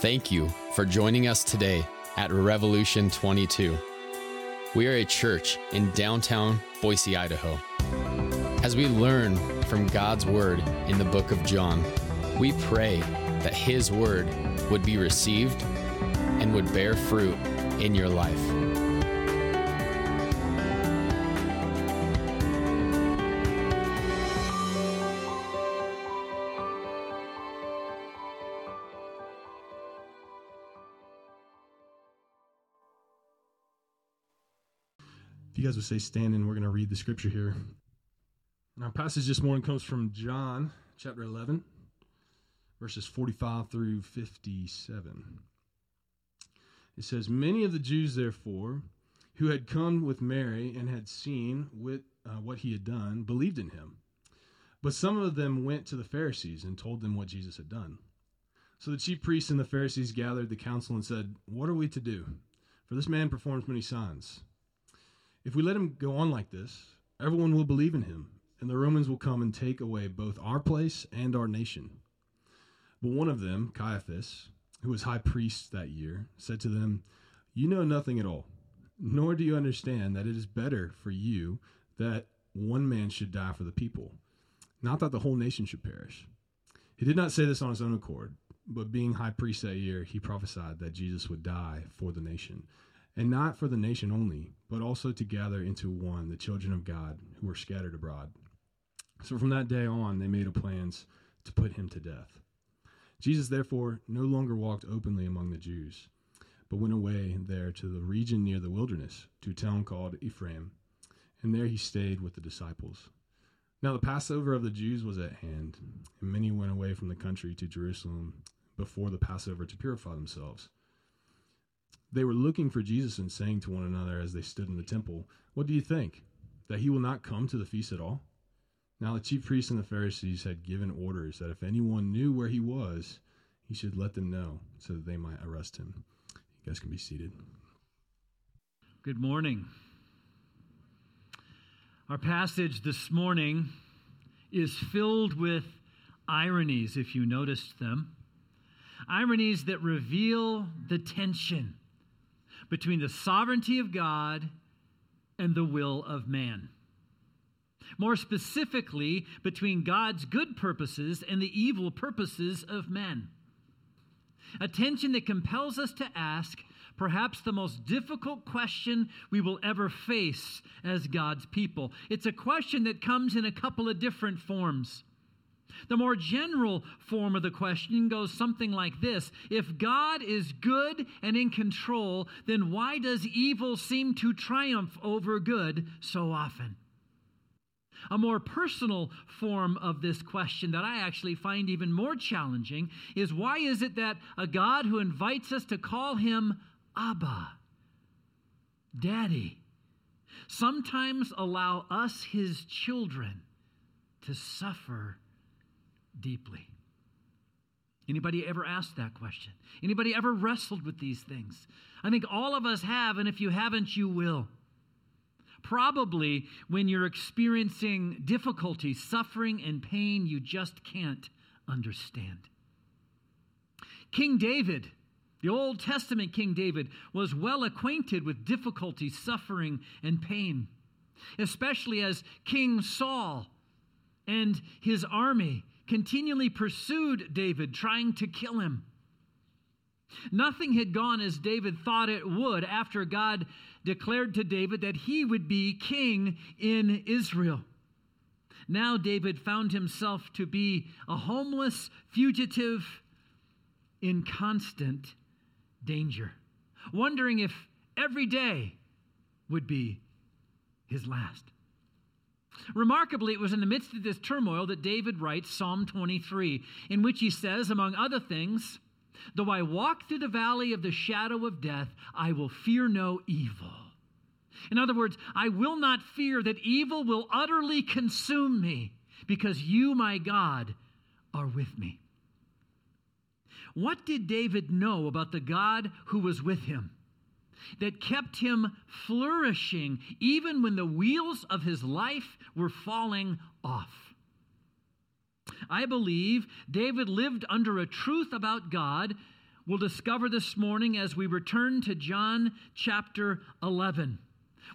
Thank you for joining us today at Revolution 22. We are a church in downtown Boise, Idaho. As we learn from God's Word in the book of John, we pray that His Word would be received and would bear fruit in your life. Say standing, we're going to read the scripture here. And our passage this morning comes from John chapter 11, verses 45 through 57. It says, Many of the Jews, therefore, who had come with Mary and had seen with, uh, what he had done, believed in him. But some of them went to the Pharisees and told them what Jesus had done. So the chief priests and the Pharisees gathered the council and said, What are we to do? For this man performs many signs. If we let him go on like this, everyone will believe in him, and the Romans will come and take away both our place and our nation. But one of them, Caiaphas, who was high priest that year, said to them, You know nothing at all, nor do you understand that it is better for you that one man should die for the people, not that the whole nation should perish. He did not say this on his own accord, but being high priest that year, he prophesied that Jesus would die for the nation and not for the nation only, but also to gather into one the children of God who were scattered abroad. So from that day on, they made plans to put him to death. Jesus, therefore, no longer walked openly among the Jews, but went away there to the region near the wilderness, to a town called Ephraim, and there he stayed with the disciples. Now the Passover of the Jews was at hand, and many went away from the country to Jerusalem before the Passover to purify themselves. They were looking for Jesus and saying to one another as they stood in the temple, What do you think? That he will not come to the feast at all? Now the chief priests and the Pharisees had given orders that if anyone knew where he was, he should let them know so that they might arrest him. You guys can be seated. Good morning. Our passage this morning is filled with ironies, if you noticed them. Ironies that reveal the tension between the sovereignty of God and the will of man. More specifically, between God's good purposes and the evil purposes of men. A tension that compels us to ask perhaps the most difficult question we will ever face as God's people. It's a question that comes in a couple of different forms. The more general form of the question goes something like this If God is good and in control, then why does evil seem to triumph over good so often? A more personal form of this question that I actually find even more challenging is why is it that a God who invites us to call him Abba, Daddy, sometimes allow us, his children, to suffer deeply? Anybody ever asked that question? Anybody ever wrestled with these things? I think all of us have, and if you haven't, you will. Probably when you're experiencing difficulty, suffering, and pain you just can't understand. King David, the Old Testament King David, was well acquainted with difficulty, suffering, and pain, especially as King Saul and his army continually pursued David, trying to kill him. Nothing had gone as David thought it would after God declared to David that he would be king in Israel. Now, David found himself to be a homeless fugitive in constant danger, wondering if every day would be his last. Remarkably, it was in the midst of this turmoil that David writes Psalm 23, in which he says, among other things, Though I walk through the valley of the shadow of death, I will fear no evil. In other words, I will not fear that evil will utterly consume me because you, my God, are with me. What did David know about the God who was with him? That kept him flourishing even when the wheels of his life were falling off. I believe David lived under a truth about God we'll discover this morning as we return to John chapter 11.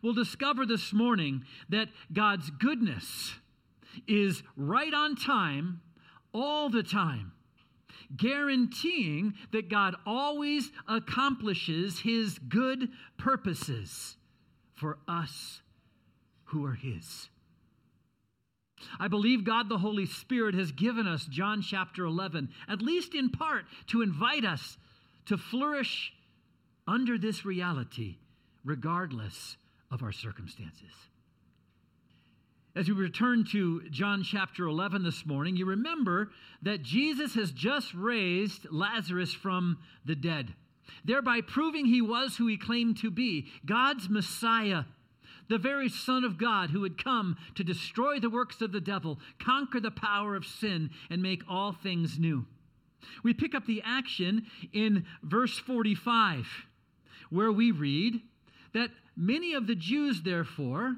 We'll discover this morning that God's goodness is right on time all the time, guaranteeing that God always accomplishes his good purposes for us who are his. I believe God the Holy Spirit has given us John chapter 11, at least in part, to invite us to flourish under this reality, regardless of our circumstances. As we return to John chapter 11 this morning, you remember that Jesus has just raised Lazarus from the dead, thereby proving he was who he claimed to be God's Messiah, the very Son of God who had come to destroy the works of the devil, conquer the power of sin, and make all things new. We pick up the action in verse 45, where we read that many of the Jews, therefore,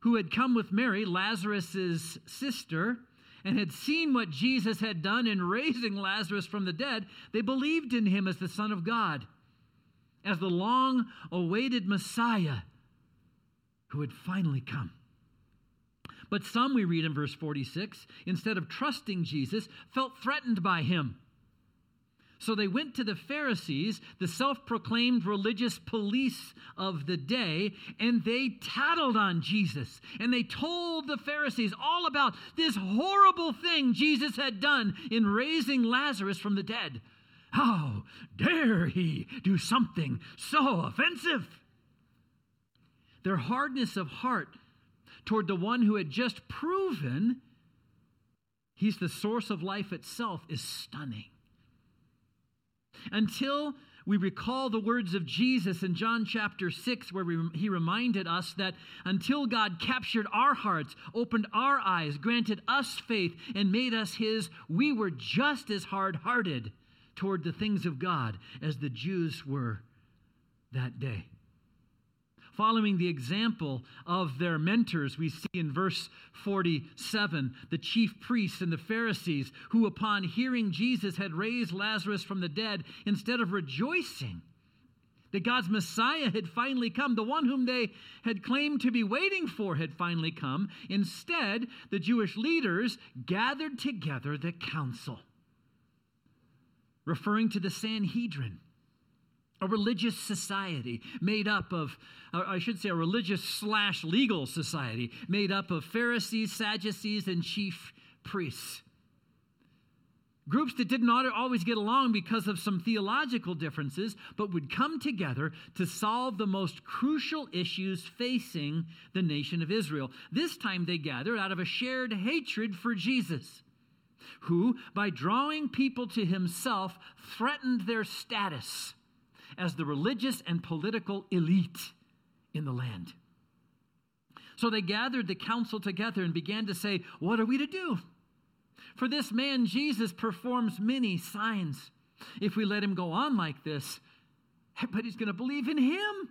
who had come with Mary, Lazarus's sister, and had seen what Jesus had done in raising Lazarus from the dead, they believed in him as the Son of God, as the long awaited Messiah who had finally come. But some, we read in verse 46, instead of trusting Jesus, felt threatened by him. So they went to the Pharisees, the self proclaimed religious police of the day, and they tattled on Jesus. And they told the Pharisees all about this horrible thing Jesus had done in raising Lazarus from the dead. How dare he do something so offensive? Their hardness of heart toward the one who had just proven he's the source of life itself is stunning until we recall the words of Jesus in John chapter 6, where we, he reminded us that until God captured our hearts, opened our eyes, granted us faith, and made us his, we were just as hard hearted toward the things of God as the Jews were that day following the example of their mentors, we see in verse 47 the chief priests and the Pharisees, who, upon hearing Jesus had raised Lazarus from the dead, instead of rejoicing, that God's Messiah had finally come, the one whom they had claimed to be waiting for had finally come. Instead, the Jewish leaders gathered together the council, referring to the Sanhedrin a religious society made up of, I should say, a religious slash legal society made up of Pharisees, Sadducees, and chief priests. Groups that did not always get along because of some theological differences, but would come together to solve the most crucial issues facing the nation of Israel. This time they gathered out of a shared hatred for Jesus, who, by drawing people to himself, threatened their status as the religious and political elite in the land. So they gathered the council together and began to say, What are we to do? For this man, Jesus, performs many signs. If we let him go on like this, everybody's going to believe in him.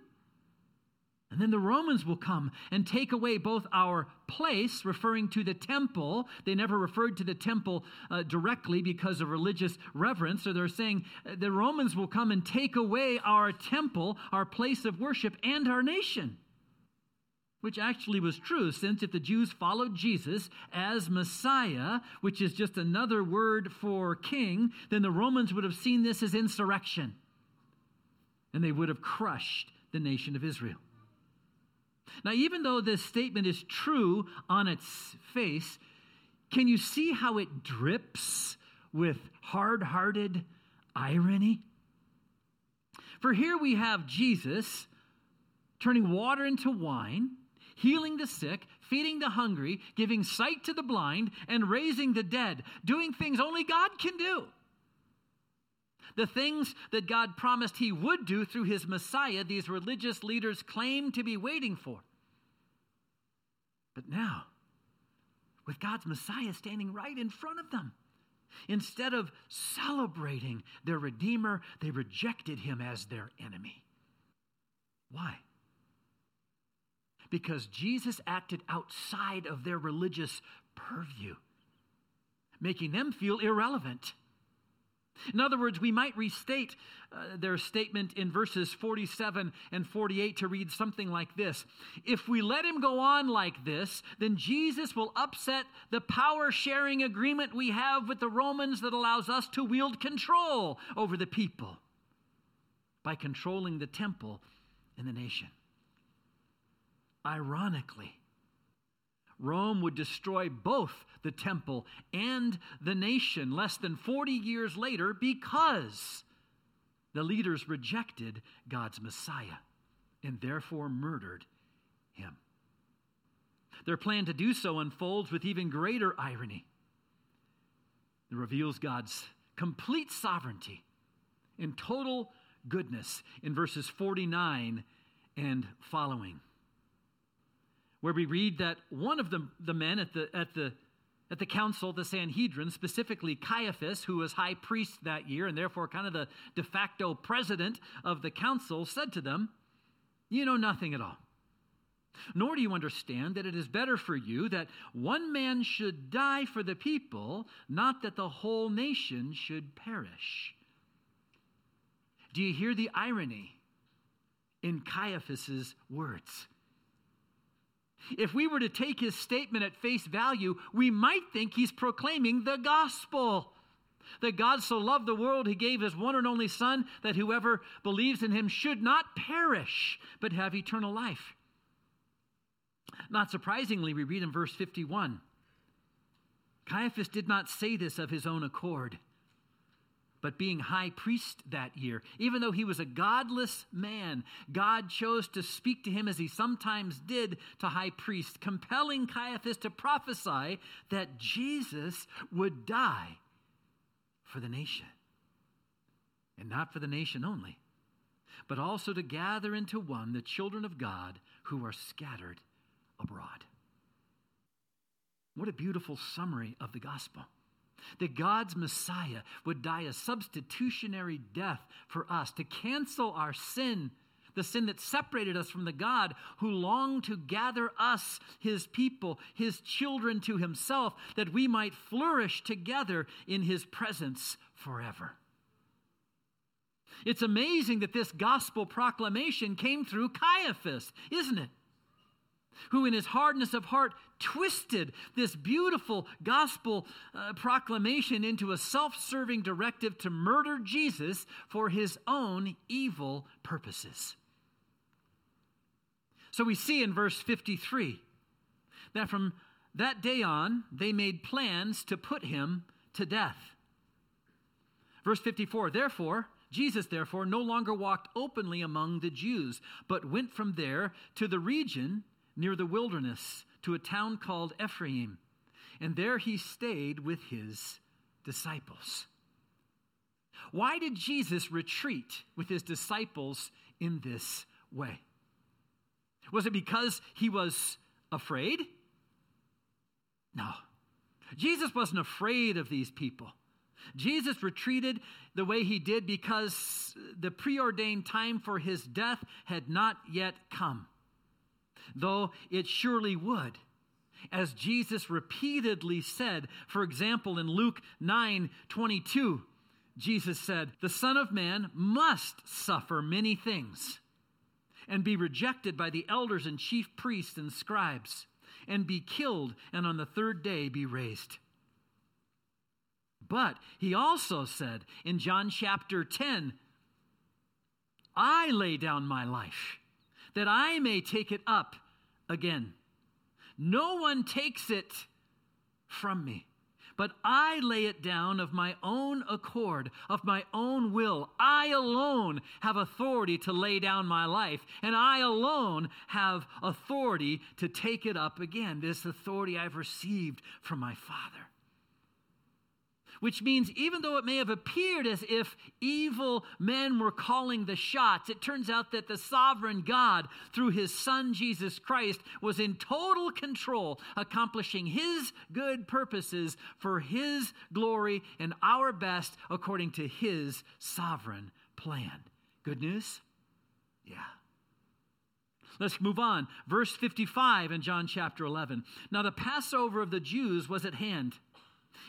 And then the Romans will come and take away both our place, referring to the temple. They never referred to the temple uh, directly because of religious reverence. So they're saying uh, the Romans will come and take away our temple, our place of worship, and our nation. Which actually was true, since if the Jews followed Jesus as Messiah, which is just another word for king, then the Romans would have seen this as insurrection. And they would have crushed the nation of Israel. Now, even though this statement is true on its face, can you see how it drips with hard hearted irony? For here we have Jesus turning water into wine, healing the sick, feeding the hungry, giving sight to the blind, and raising the dead, doing things only God can do. The things that God promised he would do through his Messiah, these religious leaders claim to be waiting for. But now, with God's Messiah standing right in front of them, instead of celebrating their Redeemer, they rejected him as their enemy. Why? Because Jesus acted outside of their religious purview, making them feel irrelevant In other words, we might restate uh, their statement in verses 47 and 48 to read something like this If we let him go on like this, then Jesus will upset the power sharing agreement we have with the Romans that allows us to wield control over the people by controlling the temple and the nation. Ironically, Rome would destroy both the temple and the nation less than 40 years later because the leaders rejected God's Messiah and therefore murdered him. Their plan to do so unfolds with even greater irony. It reveals God's complete sovereignty and total goodness in verses 49 and following where we read that one of the, the men at the, at, the, at the council, the Sanhedrin, specifically Caiaphas, who was high priest that year and therefore kind of the de facto president of the council, said to them, You know nothing at all. Nor do you understand that it is better for you that one man should die for the people, not that the whole nation should perish. Do you hear the irony in Caiaphas's words? If we were to take his statement at face value, we might think he's proclaiming the gospel. That God so loved the world, he gave his one and only Son, that whoever believes in him should not perish, but have eternal life. Not surprisingly, we read in verse 51 Caiaphas did not say this of his own accord but being high priest that year. Even though he was a godless man, God chose to speak to him as he sometimes did to high priests, compelling Caiaphas to prophesy that Jesus would die for the nation. And not for the nation only, but also to gather into one the children of God who are scattered abroad. What a beautiful summary of the gospel that God's Messiah would die a substitutionary death for us to cancel our sin, the sin that separated us from the God who longed to gather us, his people, his children to himself, that we might flourish together in his presence forever. It's amazing that this gospel proclamation came through Caiaphas, isn't it? Who in his hardness of heart twisted this beautiful gospel uh, proclamation into a self serving directive to murder Jesus for his own evil purposes. So we see in verse 53 that from that day on, they made plans to put him to death. Verse 54 Therefore, Jesus, therefore, no longer walked openly among the Jews, but went from there to the region near the wilderness to a town called Ephraim, and there he stayed with his disciples. Why did Jesus retreat with his disciples in this way? Was it because he was afraid? No. Jesus wasn't afraid of these people. Jesus retreated the way he did because the preordained time for his death had not yet come though it surely would. As Jesus repeatedly said, for example, in Luke 9 22, Jesus said, The Son of Man must suffer many things and be rejected by the elders and chief priests and scribes and be killed and on the third day be raised. But he also said in John chapter 10, I lay down my life that I may take it up again. No one takes it from me, but I lay it down of my own accord, of my own will. I alone have authority to lay down my life, and I alone have authority to take it up again. This authority I've received from my Father which means even though it may have appeared as if evil men were calling the shots, it turns out that the sovereign God, through his Son Jesus Christ, was in total control, accomplishing his good purposes for his glory and our best according to his sovereign plan. Good news? Yeah. Let's move on. Verse 55 in John chapter 11. Now, the Passover of the Jews was at hand.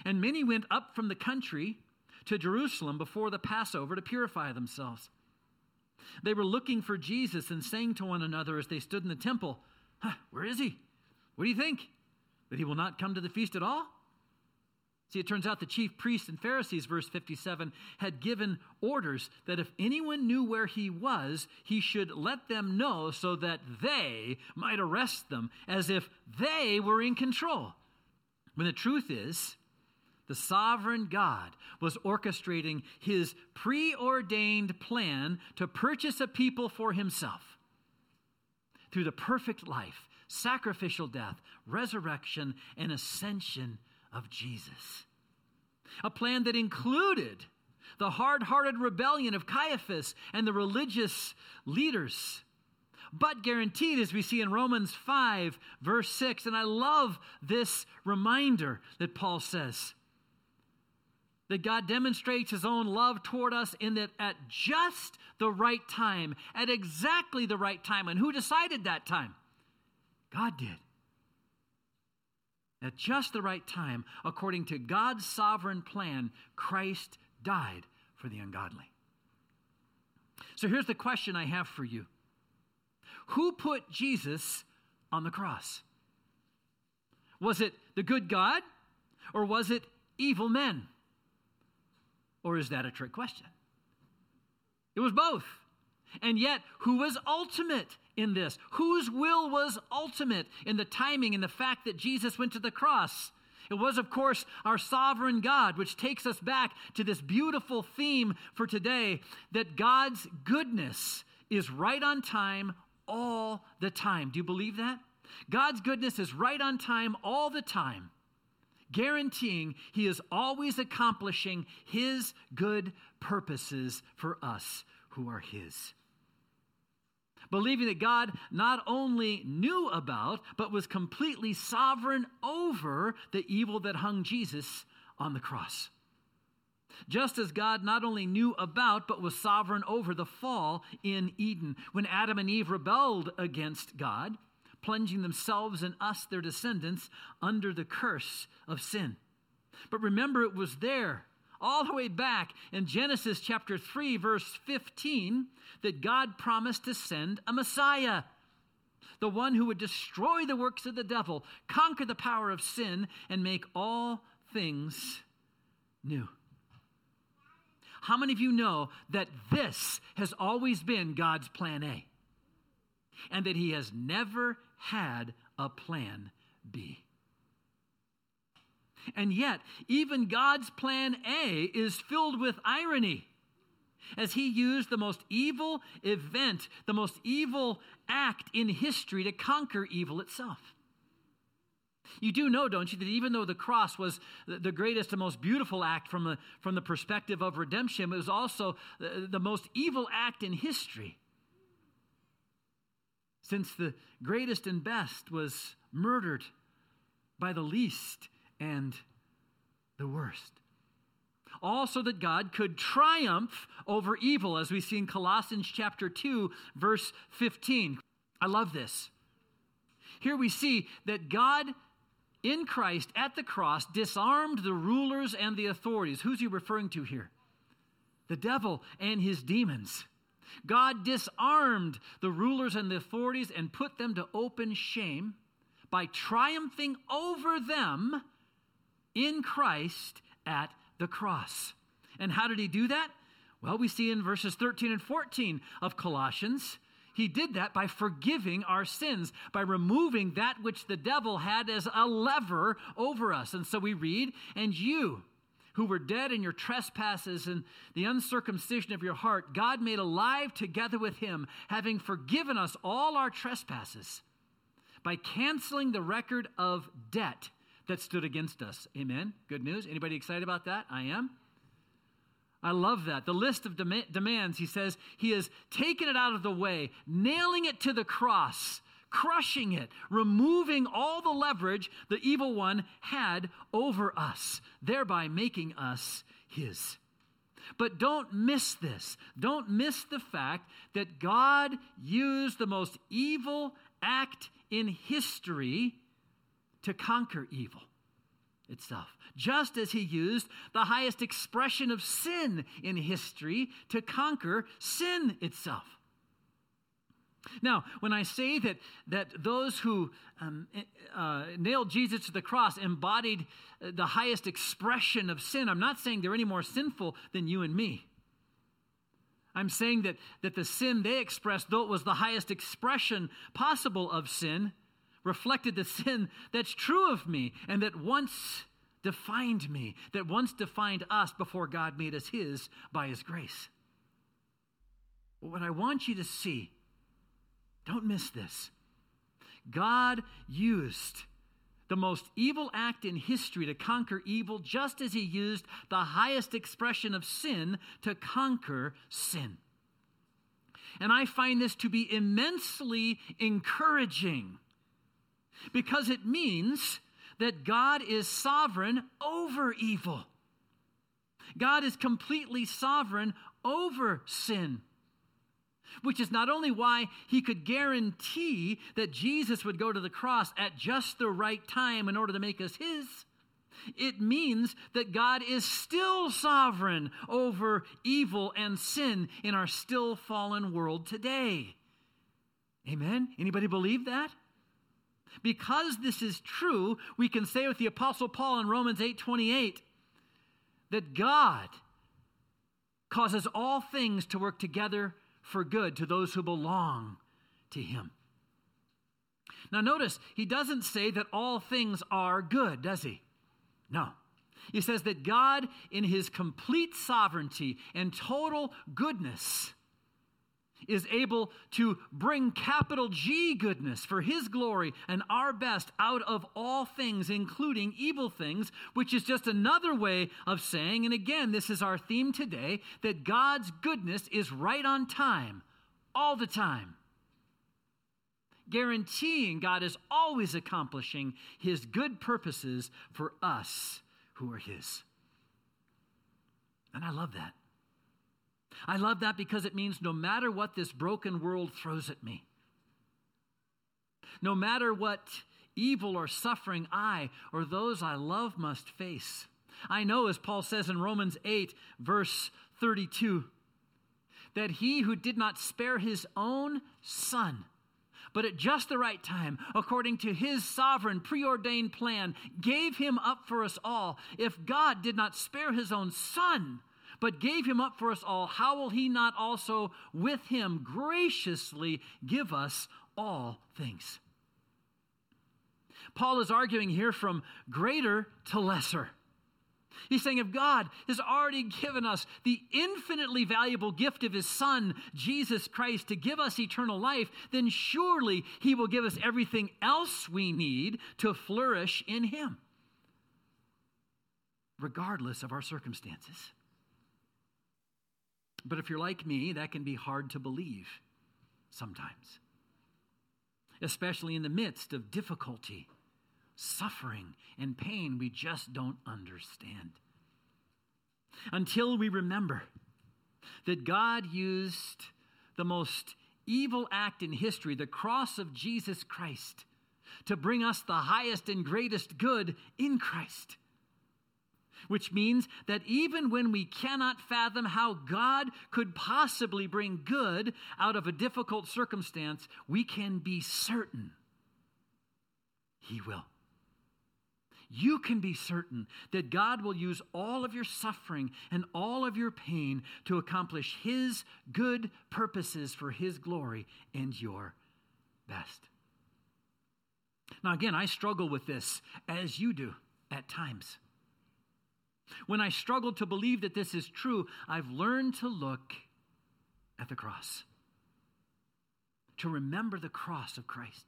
And many went up from the country to Jerusalem before the Passover to purify themselves. They were looking for Jesus and saying to one another as they stood in the temple, huh, Where is he? What do you think? That he will not come to the feast at all? See, it turns out the chief priests and Pharisees, verse 57, had given orders that if anyone knew where he was, he should let them know so that they might arrest them as if they were in control. When the truth is, the sovereign God was orchestrating his preordained plan to purchase a people for himself through the perfect life, sacrificial death, resurrection, and ascension of Jesus. A plan that included the hard hearted rebellion of Caiaphas and the religious leaders, but guaranteed, as we see in Romans 5, verse 6. And I love this reminder that Paul says that God demonstrates his own love toward us in that at just the right time, at exactly the right time. And who decided that time? God did. At just the right time, according to God's sovereign plan, Christ died for the ungodly. So here's the question I have for you Who put Jesus on the cross? Was it the good God or was it evil men? Or is that a trick question? It was both. And yet, who was ultimate in this? Whose will was ultimate in the timing and the fact that Jesus went to the cross? It was, of course, our sovereign God, which takes us back to this beautiful theme for today that God's goodness is right on time all the time. Do you believe that? God's goodness is right on time all the time guaranteeing he is always accomplishing his good purposes for us who are his. Believing that God not only knew about, but was completely sovereign over the evil that hung Jesus on the cross. Just as God not only knew about, but was sovereign over the fall in Eden. When Adam and Eve rebelled against God, plunging themselves and us, their descendants, under the curse of sin. But remember, it was there, all the way back in Genesis chapter 3, verse 15, that God promised to send a Messiah, the one who would destroy the works of the devil, conquer the power of sin, and make all things new. How many of you know that this has always been God's plan A? And that He has never had a plan B. And yet, even God's plan A is filled with irony as he used the most evil event, the most evil act in history to conquer evil itself. You do know, don't you, that even though the cross was the greatest and most beautiful act from the, from the perspective of redemption, it was also the, most evil act in history since the greatest and best was murdered by the least and the worst. Also, that God could triumph over evil, as we see in Colossians chapter 2, verse 15. I love this. Here we see that God in Christ at the cross disarmed the rulers and the authorities. Who's he referring to here? The devil and his demons. God disarmed the rulers and the authorities and put them to open shame by triumphing over them in Christ at the cross. And how did he do that? Well, we see in verses 13 and 14 of Colossians. He did that by forgiving our sins, by removing that which the devil had as a lever over us. And so we read, and you, who were dead in your trespasses and the uncircumcision of your heart, God made alive together with him, having forgiven us all our trespasses by canceling the record of debt that stood against us. Amen. Good news. Anybody excited about that? I am. I love that. The list of dem- demands, he says, he has taken it out of the way, nailing it to the cross crushing it, removing all the leverage the evil one had over us, thereby making us his. But don't miss this. Don't miss the fact that God used the most evil act in history to conquer evil. itself, just as he used the highest expression of sin in history to conquer sin itself. Now, when I say that, that those who um, eh, uh, nailed Jesus to the cross embodied uh, the highest expression of sin, I'm not saying they're any more sinful than you and me. I'm saying that, that the sin they expressed, though it was the highest expression possible of sin, reflected the sin that's true of me and that once defined me, that once defined us before God made us His by His grace. what I want you to see, don't miss this. God used the most evil act in history to conquer evil, just as he used the highest expression of sin to conquer sin. And I find this to be immensely encouraging because it means that God is sovereign over evil. God is completely sovereign over sin which is not only why he could guarantee that Jesus would go to the cross at just the right time in order to make us his. It means that God is still sovereign over evil and sin in our still fallen world today. Amen? Anybody believe that? Because this is true, we can say with the apostle Paul in Romans 8:28 that God causes all things to work together for good to those who belong to him. Now, notice, he doesn't say that all things are good, does he? No. He says that God, in his complete sovereignty and total goodness, is able to bring capital G goodness for his glory and our best out of all things, including evil things, which is just another way of saying, and again, this is our theme today, that God's goodness is right on time, all the time. Guaranteeing God is always accomplishing his good purposes for us who are his. And I love that. I love that because it means no matter what this broken world throws at me, no matter what evil or suffering I or those I love must face, I know, as Paul says in Romans 8, verse 32, that he who did not spare his own son, but at just the right time, according to his sovereign preordained plan, gave him up for us all. If God did not spare his own son, but gave him up for us all, how will he not also with him graciously give us all things? Paul is arguing here from greater to lesser. He's saying if God has already given us the infinitely valuable gift of his Son, Jesus Christ, to give us eternal life, then surely he will give us everything else we need to flourish in him, regardless of our circumstances. But if you're like me, that can be hard to believe sometimes, especially in the midst of difficulty, suffering, and pain we just don't understand. Until we remember that God used the most evil act in history, the cross of Jesus Christ, to bring us the highest and greatest good in Christ which means that even when we cannot fathom how God could possibly bring good out of a difficult circumstance, we can be certain He will. You can be certain that God will use all of your suffering and all of your pain to accomplish His good purposes for His glory and your best. Now, again, I struggle with this as you do at times. When I struggle to believe that this is true, I've learned to look at the cross, to remember the cross of Christ.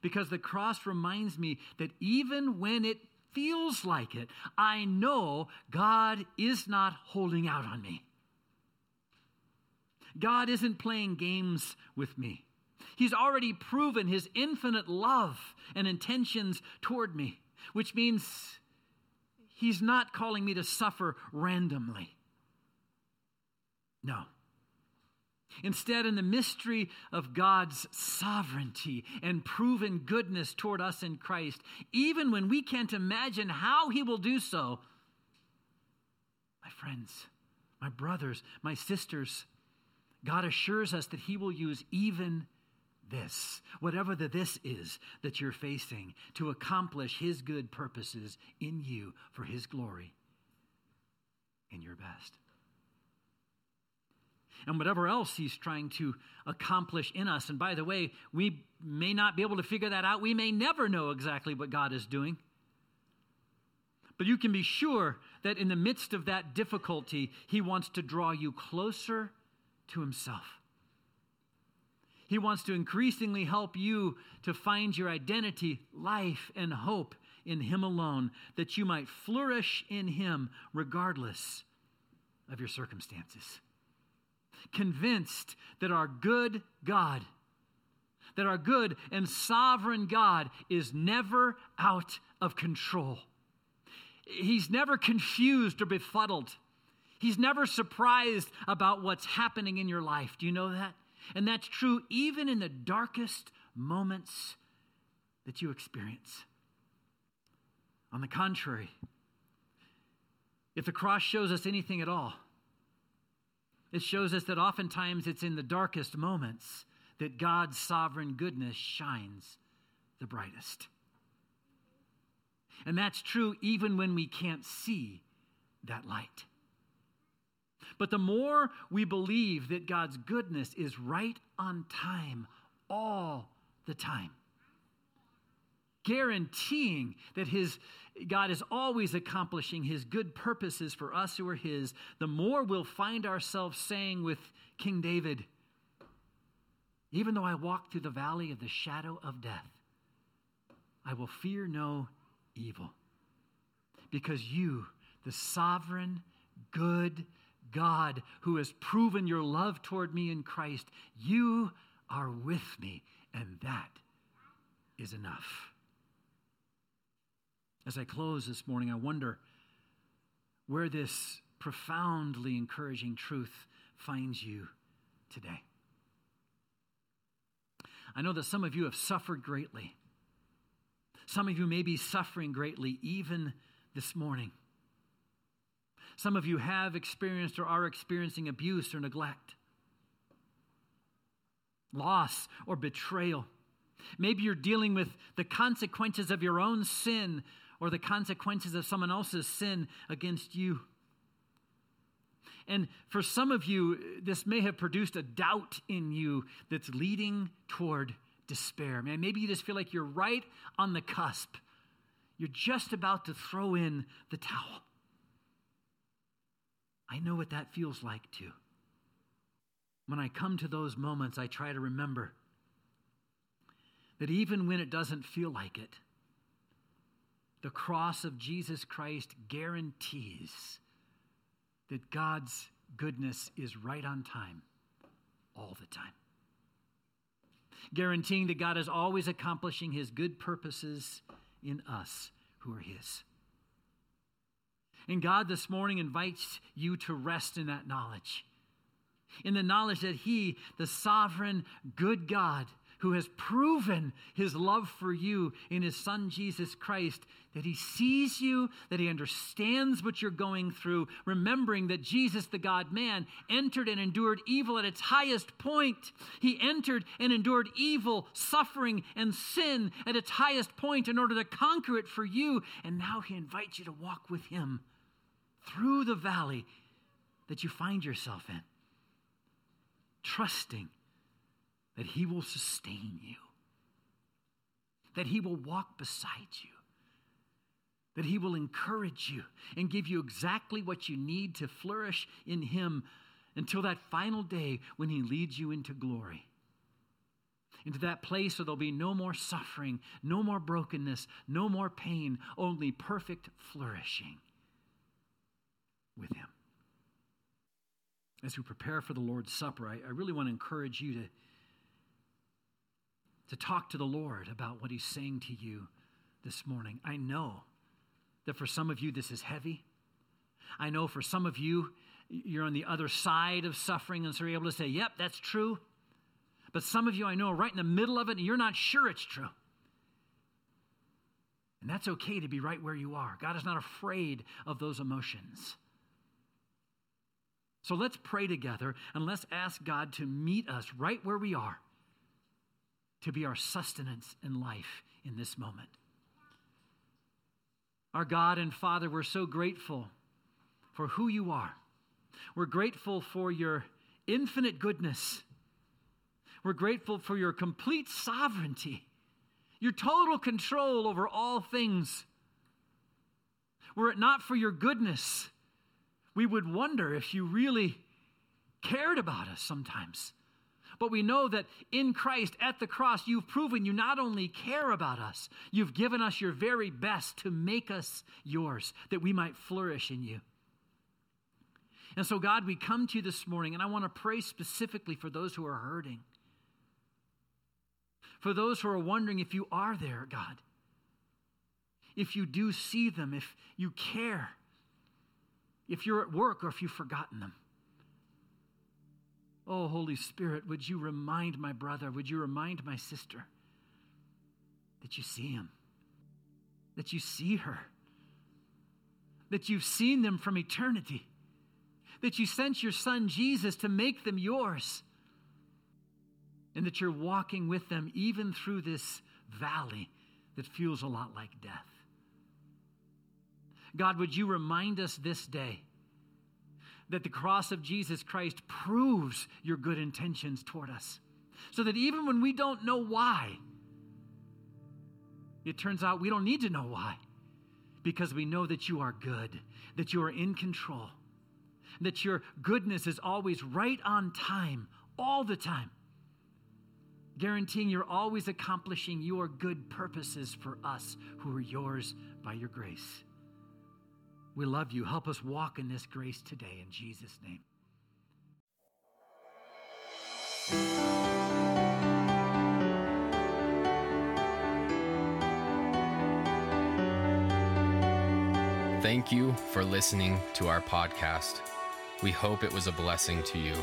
Because the cross reminds me that even when it feels like it, I know God is not holding out on me. God isn't playing games with me. He's already proven his infinite love and intentions toward me, which means He's not calling me to suffer randomly. No. Instead, in the mystery of God's sovereignty and proven goodness toward us in Christ, even when we can't imagine how He will do so, my friends, my brothers, my sisters, God assures us that He will use even this, whatever the this is that you're facing, to accomplish His good purposes in you for His glory in your best and whatever else he's trying to accomplish in us. And by the way, we may not be able to figure that out. We may never know exactly what God is doing. But you can be sure that in the midst of that difficulty, he wants to draw you closer to himself. He wants to increasingly help you to find your identity, life, and hope in Him alone, that you might flourish in Him regardless of your circumstances convinced that our good God, that our good and sovereign God is never out of control. He's never confused or befuddled. He's never surprised about what's happening in your life. Do you know that? And that's true even in the darkest moments that you experience. On the contrary, if the cross shows us anything at all, it shows us that oftentimes it's in the darkest moments that God's sovereign goodness shines the brightest. And that's true even when we can't see that light. But the more we believe that God's goodness is right on time all the time, guaranteeing that his God is always accomplishing his good purposes for us who are his, the more we'll find ourselves saying with King David, even though I walk through the valley of the shadow of death, I will fear no evil. Because you, the sovereign, good God who has proven your love toward me in Christ, you are with me, and that is enough. As I close this morning, I wonder where this profoundly encouraging truth finds you today. I know that some of you have suffered greatly. Some of you may be suffering greatly even this morning. Some of you have experienced or are experiencing abuse or neglect, loss or betrayal. Maybe you're dealing with the consequences of your own sin or the consequences of someone else's sin against you. And for some of you, this may have produced a doubt in you that's leading toward despair. Man, maybe you just feel like you're right on the cusp. You're just about to throw in the towel. I know what that feels like too. When I come to those moments, I try to remember that even when it doesn't feel like it, the cross of Jesus Christ guarantees that God's goodness is right on time all the time. Guaranteeing that God is always accomplishing his good purposes in us who are his. And God this morning invites you to rest in that knowledge. In the knowledge that He, the sovereign, good God, who has proven his love for you in his son Jesus Christ, that he sees you, that he understands what you're going through, remembering that Jesus, the God man, entered and endured evil at its highest point. He entered and endured evil, suffering, and sin at its highest point in order to conquer it for you. And now he invites you to walk with him through the valley that you find yourself in, trusting that He will sustain you, that He will walk beside you, that He will encourage you and give you exactly what you need to flourish in Him until that final day when He leads you into glory. Into that place where there'll be no more suffering, no more brokenness, no more pain, only perfect flourishing with Him. As we prepare for the Lord's Supper, I, I really want to encourage you to to talk to the Lord about what He's saying to you this morning. I know that for some of you this is heavy. I know for some of you you're on the other side of suffering, and so you're able to say, Yep, that's true. But some of you I know are right in the middle of it, and you're not sure it's true. And that's okay to be right where you are. God is not afraid of those emotions. So let's pray together and let's ask God to meet us right where we are to be our sustenance in life in this moment. Our God and Father, we're so grateful for who you are. We're grateful for your infinite goodness. We're grateful for your complete sovereignty, your total control over all things. Were it not for your goodness, we would wonder if you really cared about us sometimes. But we know that in Christ at the cross, you've proven you not only care about us, you've given us your very best to make us yours, that we might flourish in you. And so, God, we come to you this morning, and I want to pray specifically for those who are hurting. For those who are wondering if you are there, God. If you do see them, if you care, if you're at work or if you've forgotten them. Oh, Holy Spirit, would you remind my brother, would you remind my sister that you see him, that you see her, that you've seen them from eternity, that you sent your son Jesus to make them yours, and that you're walking with them even through this valley that feels a lot like death. God, would you remind us this day? that the cross of Jesus Christ proves your good intentions toward us. So that even when we don't know why, it turns out we don't need to know why because we know that you are good, that you are in control, that your goodness is always right on time, all the time, guaranteeing you're always accomplishing your good purposes for us who are yours by your grace. We love you. Help us walk in this grace today in Jesus' name. Thank you for listening to our podcast. We hope it was a blessing to you.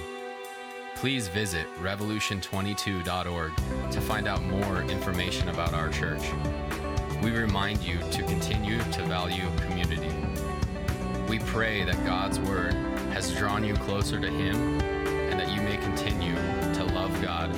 Please visit revolution22.org to find out more information about our church. We remind you to continue to value community. We pray that God's Word has drawn you closer to Him and that you may continue to love God